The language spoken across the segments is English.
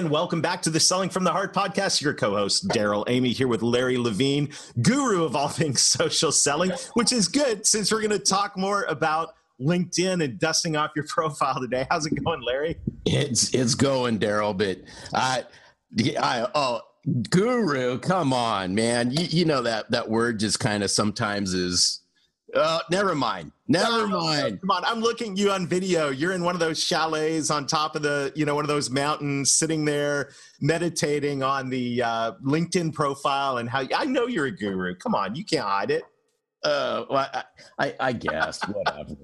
And welcome back to the Selling from the Heart podcast. Your co-host Darrell Amy here with Larry Levine, guru of all things social selling, which is good since we're going to talk more about LinkedIn and dusting off your profile today. How's it going, Larry? It's it's going, Darrell. But I, I oh, guru, come on, man. You, you know that that word just kind of sometimes is uh, never mind. Never no, mind. Come on. I'm looking you on video. You're in one of those chalets on top of the, you know, one of those mountains, sitting there meditating on the uh, LinkedIn profile and how I know you're a guru. Come on, you can't hide it. Uh, well, I, I, I guess whatever.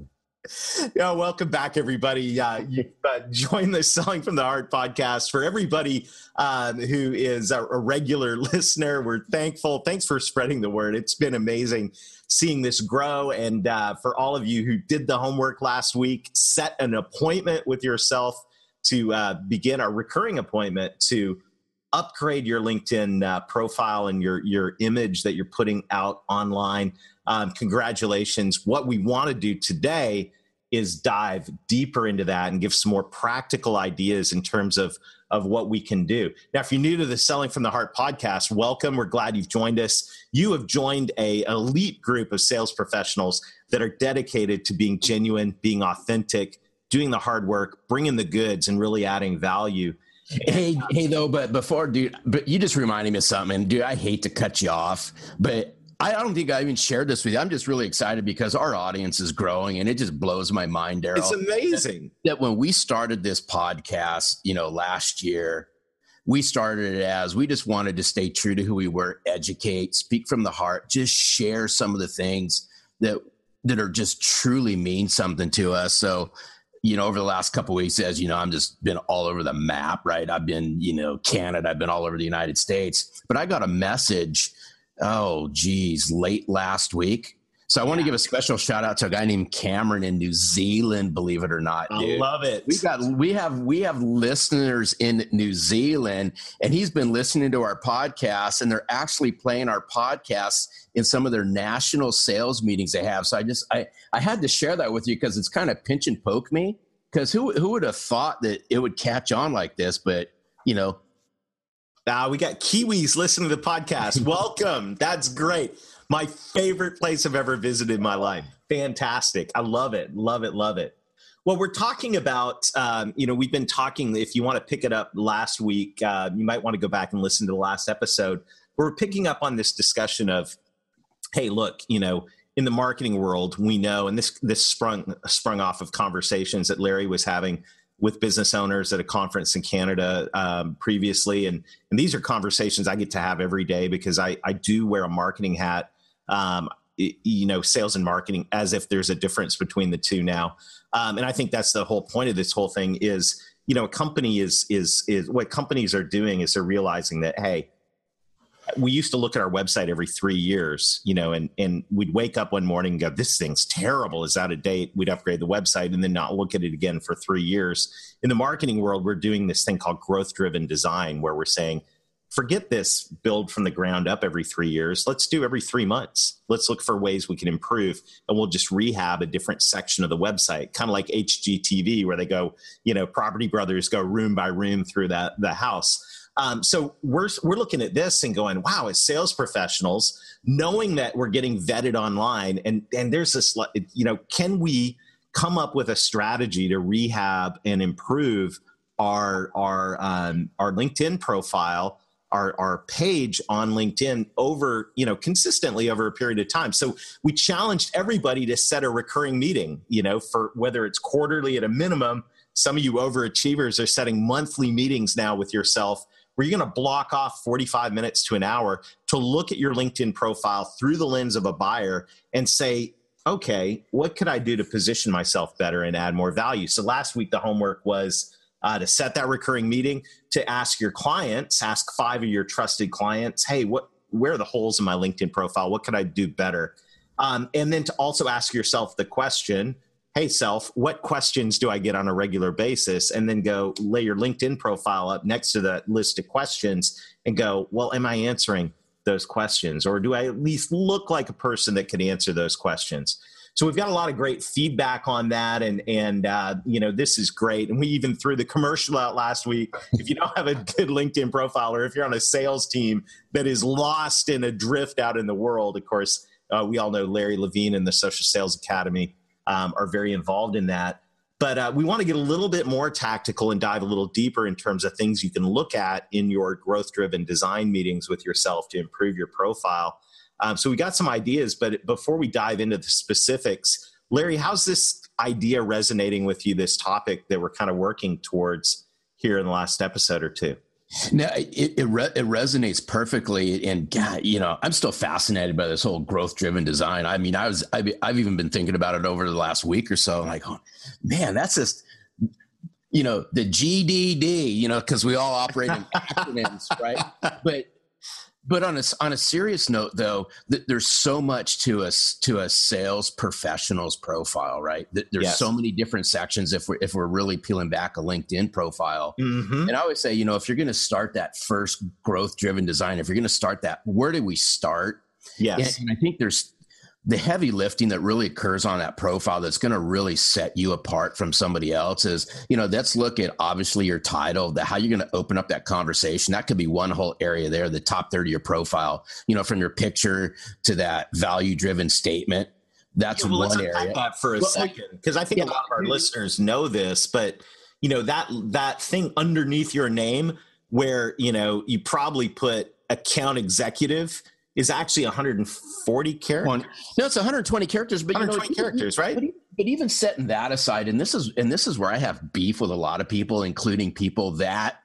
yeah, welcome back, everybody. Uh, you uh, join the Selling from the Heart podcast. For everybody um, who is a, a, regular listener, we're thankful. Thanks for spreading the word. It's been amazing seeing this grow. And uh, for all of you who did the homework last week, set an appointment with yourself to uh, begin a recurring appointment to upgrade your LinkedIn uh, profile and your your image that you're putting out online. Um, congratulations! What we want to do today is dive deeper into that and give some more practical ideas in terms of of what we can do. Now, if you're new to the Selling from the Heart podcast, welcome. We're glad you've joined us. You have joined a elite group of sales professionals that are dedicated to being genuine, being authentic, doing the hard work, bringing the goods, and really adding value. Hey, hey, though, but before, dude, but you just reminded me of something, dude. I hate to cut you off, but I don't think I even shared this with you. I'm just really excited because our audience is growing and it just blows my mind, Darrell. It's amazing. That, that when we started this podcast, you know, last year, we started it as we just wanted to stay true to who we were, educate, speak from the heart, just share some of the things that that are just truly mean something to us. So, you know, over the last couple weeks, as you know, I'm just been all over the map, right? I've been, you know, Canada, I've been all over the United States, but I got a message oh geez, late last week. So I want to give a special shout out to a guy named Cameron in New Zealand. Believe it or not, dude. I love it. We got we have we have listeners in New Zealand, and he's been listening to our podcast, and they're actually playing our podcasts in some of their national sales meetings they have. So I just I I had to share that with you because it's kind of pinch and poke me. Because who who would have thought that it would catch on like this? But you know, uh, we got Kiwis listening to the podcast. Welcome. That's great. My favorite place I've ever visited in my life. Fantastic. I love it. Love it. Love it. Well, we're talking about, um, you know, we've been talking. If you want to pick it up last week, uh, you might want to go back and listen to the last episode. We're picking up on this discussion of, hey, look, you know, in the marketing world, we know, and this this sprung sprung off of conversations that Larry was having with business owners at a conference in Canada um, previously, and and these are conversations I get to have every day because I I do wear a marketing hat, um, you know, sales and marketing as if there's a difference between the two now, um, and I think that's the whole point of this whole thing is you know a company is is is what companies are doing is they're realizing that hey we used to look at our website every three years, you know, and and we'd wake up one morning and go, "This thing's terrible. It's out of date." We'd upgrade the website and then not look at it again for three years. In the marketing world, we're doing this thing called growth-driven design, where we're saying, "Forget this build from the ground up every three years. Let's do every three months. Let's look for ways we can improve, and we'll just rehab a different section of the website, kind of like HGTV, where they go, you know, Property Brothers go room by room through that the house." Um, so we're we're looking at this and going, wow, as sales professionals, knowing that we're getting vetted online, and and there's this, you know, can we come up with a strategy to rehab and improve our our um, our LinkedIn profile? Our, our page on LinkedIn over, you know, consistently over a period of time. So we challenged everybody to set a recurring meeting, you know, for whether it's quarterly at a minimum. Some of you overachievers are setting monthly meetings now with yourself where you're going to block off 45 minutes to an hour to look at your LinkedIn profile through the lens of a buyer and say, okay, what could I do to position myself better and add more value? So last week, the homework was uh, to set that recurring meeting, to ask your clients, ask five of your trusted clients, hey, what where are the holes in my LinkedIn profile? What could I do better? Um, and then to also ask yourself the question, hey self, what questions do I get on a regular basis? And then go lay your LinkedIn profile up next to that list of questions and go, well, am I answering those questions? Or do I at least look like a person that can answer those questions? So we've got a lot of great feedback on that, and and uh, you know this is great. And we even threw the commercial out last week. If you don't have a good LinkedIn profile, or if you're on a sales team that is lost in a drift out in the world, of course, uh, we all know Larry Levine and the Social Sales Academy um, are very involved in that. But uh, we want to get a little bit more tactical and dive a little deeper in terms of things you can look at in your growth driven design meetings with yourself to improve your profile. Um, so we got some ideas, but before we dive into the specifics, Larry, how's this idea resonating with you? This topic that we're kind of working towards here in the last episode or two. No, it it, re- it, resonates perfectly, and God, you know, I'm still fascinated by this whole growth driven design. I mean, I was I've, I've, even been thinking about it over the last week or so. I'm like, oh, man, that's just you know the GDD, you know, because we all operate in acronyms, right? But but on a on a serious note, though, th- there's so much to us to a sales professional's profile, right? Th- there's yes. so many different sections if we're if we're really peeling back a LinkedIn profile. Mm-hmm. And I always say, you know, if you're going to start that first growth driven design, if you're going to start that, where do we start? Yes, and, and I think there's the heavy lifting that really occurs on that profile that's going to really set you apart from somebody else is you know let's look at obviously your title the how you're going to open up that conversation. That could be one whole area there the top third of your profile you know from your picture to that value driven statement. That's yeah, well, one area. that for a well, second because i think yeah. a lot of our listeners know this but you know that that thing underneath your name where you know you probably put account executive is actually 140 characters. No, it's 120 characters, but 120 you know, characters, right? But, even setting that aside, and this is and this is where I have beef with a lot of people, including people that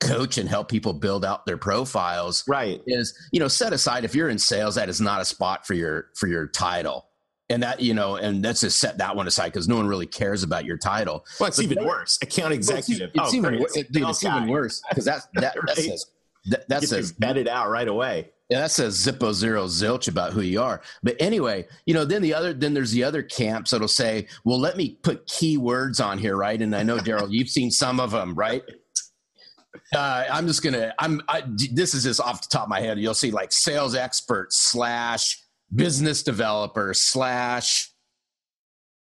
coach and help people build out their profiles. Right. Is you know set aside if you're in sales, that is not a spot for your for your title. And that you know, and let's just set that one aside because no one really cares about your title. Well, it's but even worse. Account executive. It's, it's, oh, even, it, dude, it's even worse because that that, right? that says that, that says vetted out right away. Yeah, that says zippo zero zilch about who you are. But anyway, you know, then the other then there's the other camps that'll say, well, let me put keywords on here, right? And I know Darrell, you've seen some of them, right? Uh, I'm just gonna. I'm. I, this is just off the top of my head. You'll see like sales expert slash business developer slash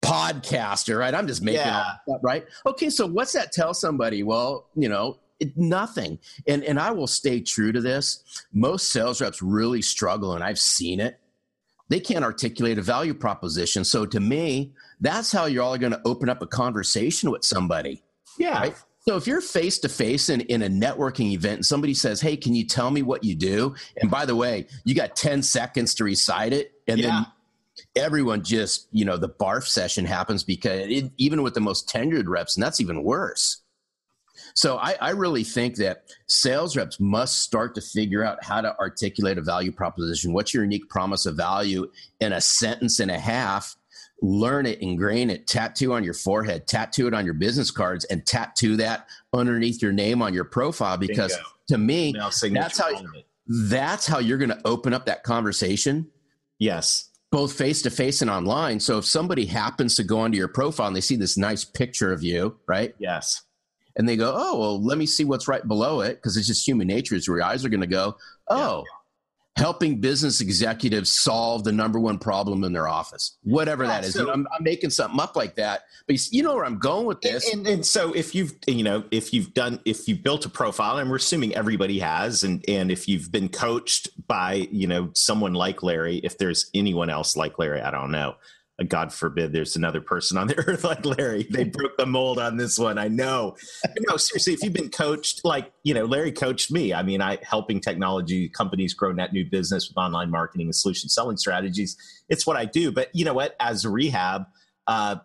podcaster, right? I'm just making yeah. up, right? Okay, so what's that tell somebody? Well, you know, it, nothing. And and I will stay true to this. Most sales reps really struggle, and I've seen it. They can't articulate a value proposition. So to me, that's how you're all going to open up a conversation with somebody. Yeah. Right? So if you're face to face in in a networking event and somebody says, "Hey, can you tell me what you do?" And by the way, you got 10 seconds to recite it and yeah. then everyone just, you know, the barf session happens because it, even with the most tenured reps and that's even worse. So I, I, really think that sales reps must start to figure out how to articulate a value proposition. What's your unique promise of value in a sentence and a half? Learn it, ingrain it, tattoo on your forehead, tattoo it on your business cards, and tattoo that underneath your name on your profile. Because Bingo. to me, that's how that's how you're going to open up that conversation. Yes both face to face and online. So if somebody happens to go onto your profile and they see this nice picture of you, right? Yes and they go, oh, well, let me see what's right below it because it's just human nature. Is where your eyes are going to go, oh, yeah. helping business executives solve the number one problem in their office, whatever yeah, that is. So, you know, I'm, I'm, making something up like that, but you know where I'm going with this. And, and, so if you've, you know, if you've done, if you've built a profile, and we're assuming everybody has, and and if you've been coached by, you know, someone like Larry, if there's anyone else like Larry, I don't know God forbid there's another person on the earth like Larry. They broke the mold on this one. I know. no, seriously, if you've been coached, like, you know, Larry coached me. I mean, I helping technology companies grow net new business with online marketing and solution selling strategies. It's what I do. But you know what? As rehab, uh,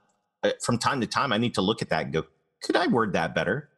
from time to time, I need to look at that and go, could I word that better?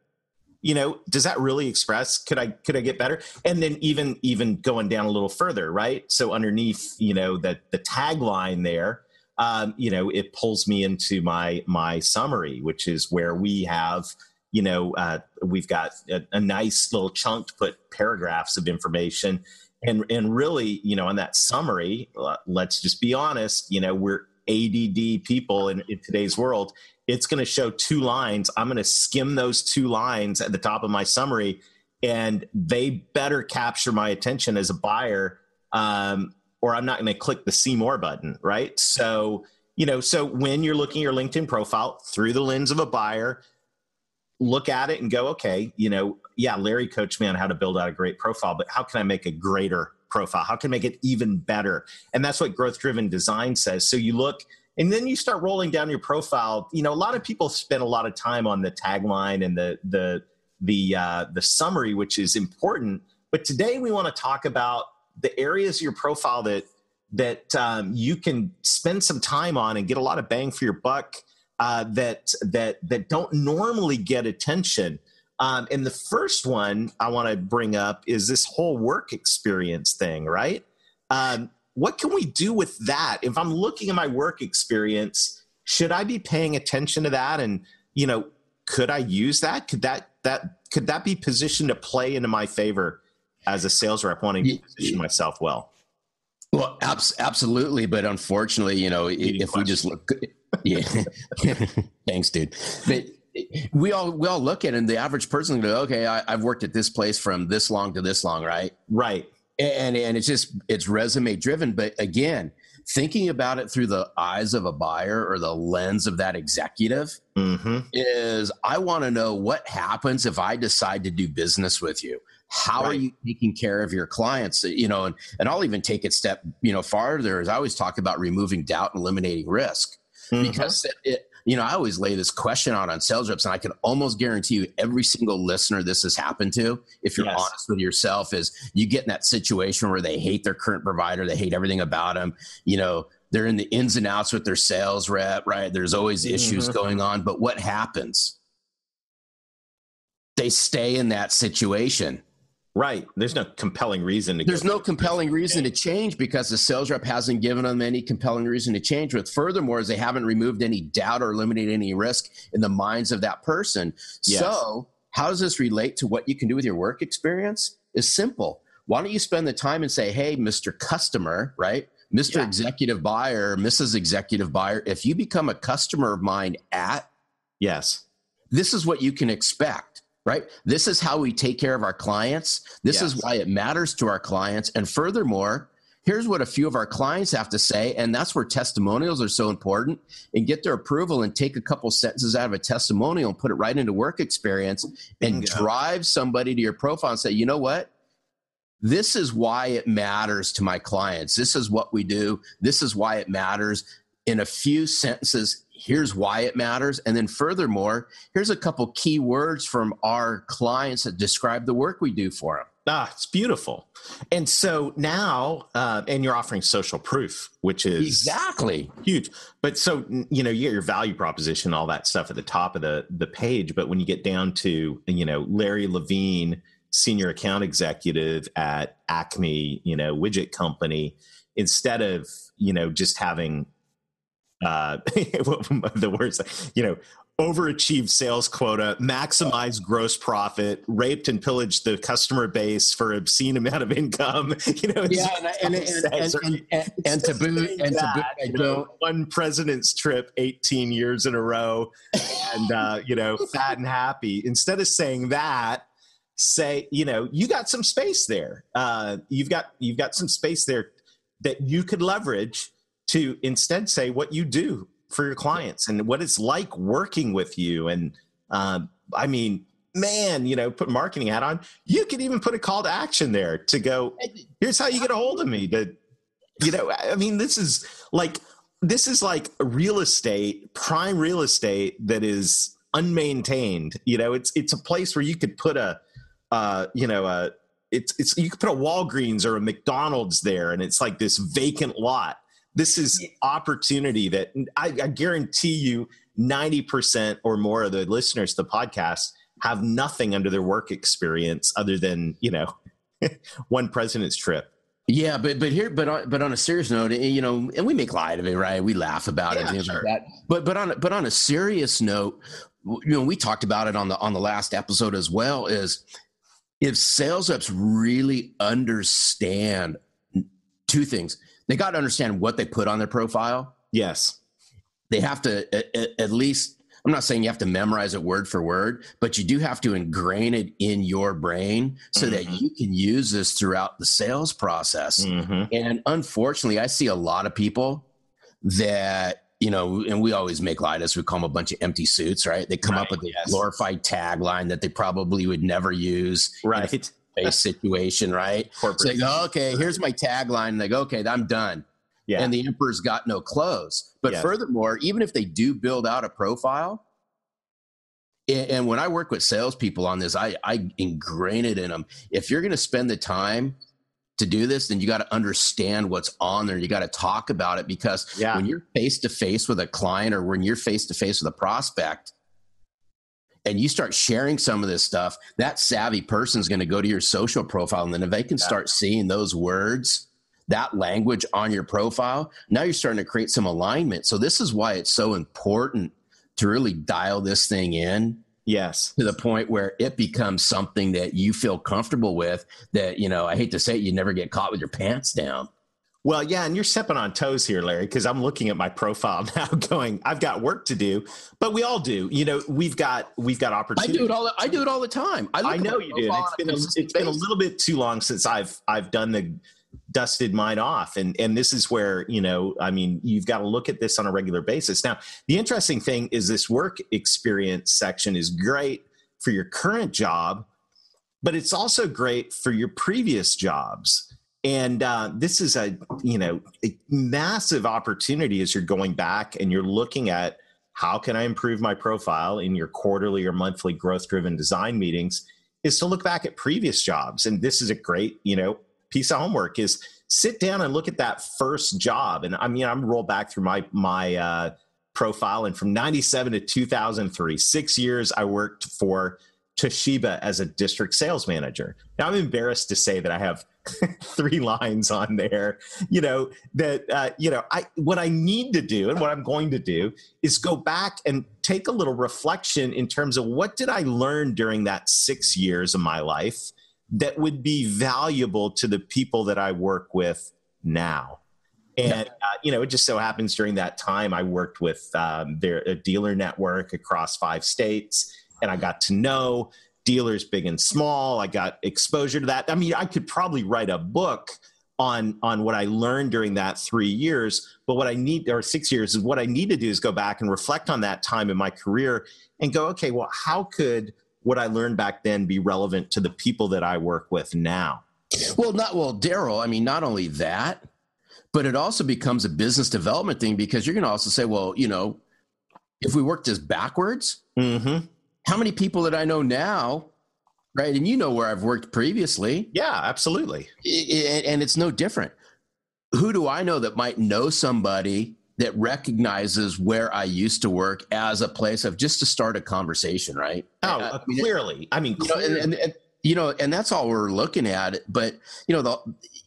you know does that really express could i could i get better and then even even going down a little further right so underneath you know the the tagline there um, you know, it pulls me into my my summary, which is where we have you know, uh, we've got a, a, nice little chunk to put paragraphs of information. And, and really, you know, on that summary, uh, let's just be honest, you know, we're ADD people in, in today's world. It's going to show two lines. I'm going to skim those two lines at the top of my summary, and they better capture my attention as a buyer, um, or I'm not going to click the see more button, right? So, you know, so when you're looking at your LinkedIn profile through the lens of a buyer, look at it and go, okay, you know, yeah, Larry coached me on how to build out a great profile, but how can I make a greater profile? How can I make it even better? And that's what growth driven design says. So you look and then you start rolling down your profile. You know, a lot of people spend a lot of time on the tagline and the the the uh, the summary, which is important. But today we want to talk about the areas of your profile that that um, you can spend some time on and get a lot of bang for your buck uh, that that that don't normally get attention. Um, and the first one I want to bring up is this whole work experience thing, right? Um, what can we do with that? If I'm looking at my work experience, should I be paying attention to that? And you know, could I use that? Could that that could that be positioned to play into my favor as a sales rep wanting to position myself well? Well, abs- absolutely, but unfortunately, you know, if we just look, yeah, thanks, dude. But we all we all look at it, and the average person go, okay, I, I've worked at this place from this long to this long, right? Right. And and it's just it's resume driven, but again, thinking about it through the eyes of a buyer or the lens of that executive mm-hmm. is I want to know what happens if I decide to do business with you how right. are you taking care of your clients you know and, and i'll even take it step you know farther as i always talk about removing doubt and eliminating risk mm-hmm. because it, you know i always lay this question out on sales reps and i can almost guarantee you every single listener this has happened to if you're yes. honest with yourself is you get in that situation where they hate their current provider they hate everything about them you know they're in the ins and outs with their sales rep right there's always issues mm-hmm. going on but what happens they stay in that situation Right. There's no compelling reason to. There's no compelling reason to change because the sales rep hasn't given them any compelling reason to change. With furthermore, is they haven't removed any doubt or eliminated any risk in the minds of that person. Yes. So, how does this relate to what you can do with your work experience? Is simple. Why don't you spend the time and say, "Hey, Mr. Customer, right? Mr. Yeah. Executive Buyer, Mrs. Executive Buyer, if you become a customer of mine at yes, this is what you can expect." Right? This is how we take care of our clients. This yes. is why it matters to our clients. And furthermore, here's what a few of our clients have to say. And that's where testimonials are so important and get their approval and take a couple sentences out of a testimonial and put it right into work experience and drive somebody to your profile and say, you know what? This is why it matters to my clients. This is what we do. This is why it matters. In a few sentences, here's why it matters. And then furthermore, here's a couple key words from our clients that describe the work we do for them. Ah, it's beautiful. And so now, uh, and you're offering social proof, which is exactly huge. But so you know, you get your value proposition, all that stuff at the top of the the page. But when you get down to you know Larry Levine, senior account executive at Acme, you know, widget company, instead of you know just having uh, the words, you know, overachieved sales quota, maximize gross profit, raped and pillaged the customer base for obscene amount of income. You know, yeah, and, and, and, and, and, and to boot, and to boot. One president's trip 18 years in a row, and uh, you know, fat and happy. Instead of saying that, say, you know, you got some space there. Uh, you've got you've got some space there that you could leverage to instead say what you do for your clients and what it's like working with you. And uh, I mean, man, you know, put marketing hat on. You could even put a call to action there to go. Here's how you get a hold of me. To, you know, I mean, this is like this is like real estate, prime real estate that is unmaintained. You know, it's it's a place where you could put a, uh, you know, a it's it's you could put a Walgreens or a McDonald's there, and it's like this vacant lot this is opportunity that I, I guarantee you 90% or more of the listeners to the podcast have nothing under their work experience other than, you know, one president's trip. Yeah, but but here, but on, but on a serious note, eh, you know, and we make light of it, right? We laugh about yeah, it, things sure. like that. But but on but on a serious note, you know we talked about it on the on the last episode as well is if sales reps really understand two things they got to understand what they put on their profile yes they have to at, at, least i'm not saying you have to memorize it word for word but you do have to ingrain it in your brain so mm-hmm. that you can use this throughout the sales process mm-hmm. and unfortunately i see a lot of people that you know, and we always make light as we call them a bunch of empty suits, right? They come right, up with a yes. glorified tagline that they probably would never use, right? Face situation, right? Corporate. So they go, okay, here's my tagline. And they go, okay, I'm done. Yeah. And the emperor's got no clothes. But yeah. furthermore, even if they do build out a profile, and when I work with salespeople on this, I, I ingrain it in them. If you're going to spend the time to do this, then you got to understand what's on there. You got to talk about it because yeah. when you're face to face with a client or when you're face to face with a prospect and you start sharing some of this stuff, that savvy person is going to go to your social profile. And then if they can yeah. start seeing those words, that language on your profile, now you're starting to create some alignment. So this is why it's so important to really dial this thing in Yes. To the point where it becomes something that you feel comfortable with that, you know, I hate to say it, you never get caught with your pants down. Well, yeah, and you're stepping on toes here, Larry, because I'm looking at my profile now, going, I've got work to do, but we all do. You know, we've got we've got opportunity. I do it all. I do it all the time. I, I know you do. It's been a, it's been a little bit too long since I've I've done the dusted mine off and and this is where you know i mean you've got to look at this on a regular basis now the interesting thing is this work experience section is great for your current job but it's also great for your previous jobs and uh, this is a you know a massive opportunity as you're going back and you're looking at how can i improve my profile in your quarterly or monthly growth driven design meetings is to look back at previous jobs and this is a great you know piece of homework is sit down and look at that first job. And I mean, I'm roll back through my my uh, profile, and from '97 to 2003, six years I worked for Toshiba as a district sales manager. Now I'm embarrassed to say that I have three lines on there. You know that uh, you know I what I need to do and what I'm going to do is go back and take a little reflection in terms of what did I learn during that six years of my life that would be valuable to the people that I work with now. And uh, you know, it just so happens during that time I worked with um, their a dealer network across five states, and I got to know dealers big and small. I got exposure to that. I mean, I could probably write a book on on what I learned during that three years. But what I need or six years is what I need to do is go back and reflect on that time in my career and go, okay, well, how could what I learned back then be relevant to the people that I work with now? Well, not well, Darrell. I mean, not only that, but it also becomes a business development thing because you're going to also say, well, you know, if we work this backwards, mm-hmm. How many people that I know now, right? And you know where I've worked previously. Yeah, absolutely. And it's no different. Who do I know that might know somebody that recognizes where I used to work as a place of just to start a conversation, right? Oh, uh, I mean, clearly. I mean, clearly. You know, and, and, and, you know, and that's all we're looking at. But you know, the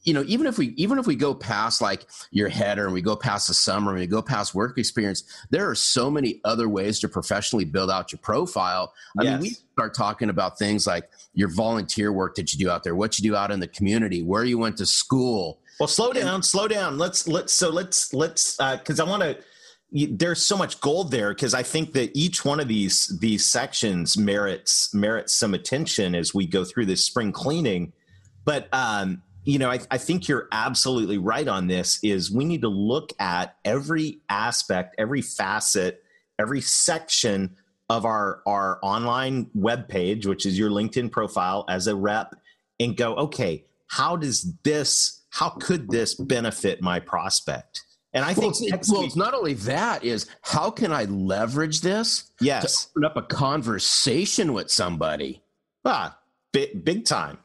you know, even if we even if we go past like your header and we go past the summer and we go past work experience, there are so many other ways to professionally build out your profile. I yes. mean, we start talking about things like your volunteer work that you do out there, what you do out in the community, where you went to school, well, slow down, slow down. Let's let's so let's let's because uh, I want to. There's so much gold there because I think that each one of these these sections merits merits some attention as we go through this spring cleaning. But um, you know, I, I think you're absolutely right on this. Is we need to look at every aspect, every facet, every section of our our online web page, which is your LinkedIn profile as a rep, and go, okay, how does this how could this benefit my prospect? And I think well, it's, well, it's not only that is how can I leverage this? Yes, to open up a conversation with somebody. Ah, big, big time.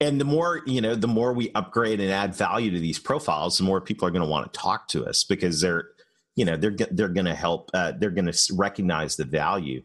And the more you know, the more we upgrade and add value to these profiles, the more people are going to want to talk to us because they're, you know, they're they're going to help. Uh, they're going to recognize the value.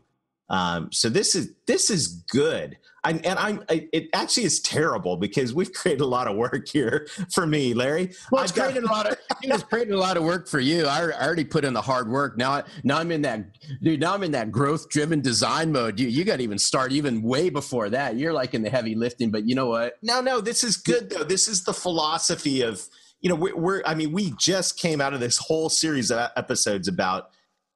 Um, so this is this is good. I, and I'm I, it actually is terrible because we've created a lot of work here for me, Larry. Well, it's I've created got, a lot of it's created a lot of work for you. I, I, already put in the hard work. Now now I'm in that dude. Now I'm in that growth driven design mode. You you got to even start even way before that. You're like in the heavy lifting, but you know what? No, no, this is good though. This is the philosophy of you know we're, we're I mean we just came out of this whole series of episodes about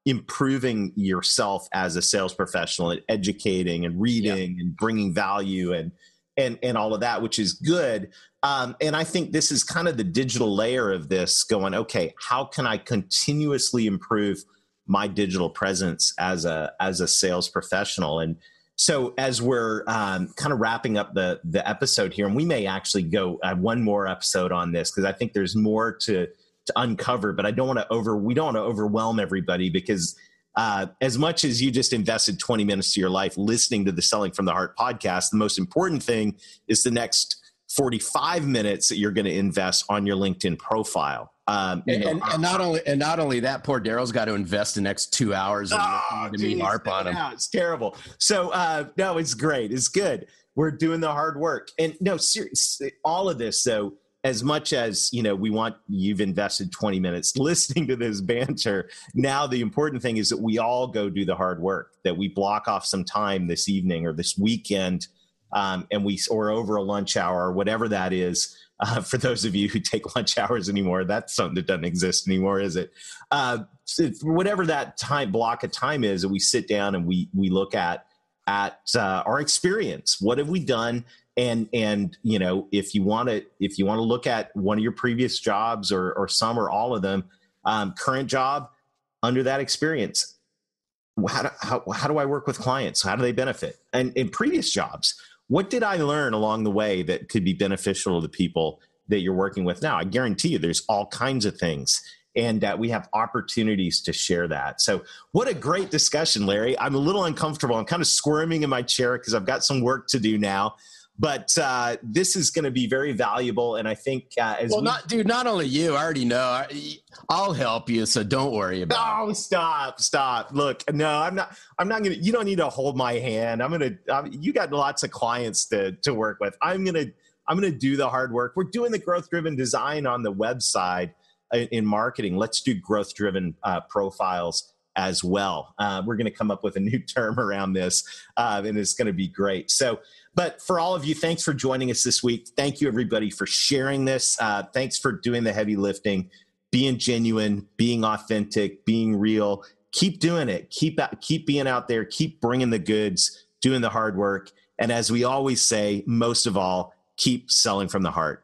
improving yourself as a sales professional and educating and reading yeah. and bringing value and and and all of that which is good um, and i think this is kind of the digital layer of this going okay how can i continuously improve my digital presence as a as a sales professional and so as we're um, kind of wrapping up the the episode here and we may actually go uh, one more episode on this because i think there's more to to uncover, but I don't want to over we don't want to overwhelm everybody because uh, as much as you just invested 20 minutes of your life listening to the Selling from the Heart podcast, the most important thing is the next 45 minutes that you're going to invest on your LinkedIn profile. Um, and, know, and, and, not only and not only that, poor Darrell's got to invest the next two hours oh, to meet harp on him. it's terrible. So uh, no, it's great. It's good. We're doing the hard work, and no, seriously, all of this though as much as you know we want you've invested 20 minutes listening to this banter. Now the important thing is that we all go do the hard work that we block off some time this evening or this weekend um, and we or over a lunch hour or whatever that is. Uh, for those of you who take lunch hours anymore that's something that doesn't exist anymore is it? Uh, whatever that time block of time is that we sit down and we we look at at uh, our experience. What have we done and and you know if you want to if you want to look at one of your previous jobs or or some or all of them um, current job under that experience how do, how, how do i work with clients how do they benefit and in previous jobs what did i learn along the way that could be beneficial to the people that you're working with now i guarantee you there's all kinds of things and uh, we have opportunities to share that. So, what a great discussion, Larry. I'm a little uncomfortable. I'm kind of squirming in my chair because I've got some work to do now but uh, this is going to be very valuable and i think uh, as well we- not dude not only you i already know I, will help you so don't worry about no, it stop stop. Look no i'm not i'm not gonna you don't need to hold my hand. I'm gonna I'm, you got lots of clients to to work with. I'm gonna i'm gonna do the hard work. We're doing the growth driven design on the website uh, in marketing. Let's do growth driven uh, profiles as well. Uh, we're going to come up with a new term around this, uh, and it's going to be great. So, but for all of you, thanks for joining us this week. Thank you, everybody, for sharing this. Uh, thanks for doing the heavy lifting, being genuine, being authentic, being real. Keep doing it. Keep keep being out there. Keep bringing the goods, doing the hard work, and as we always say, most of all, keep selling from the heart.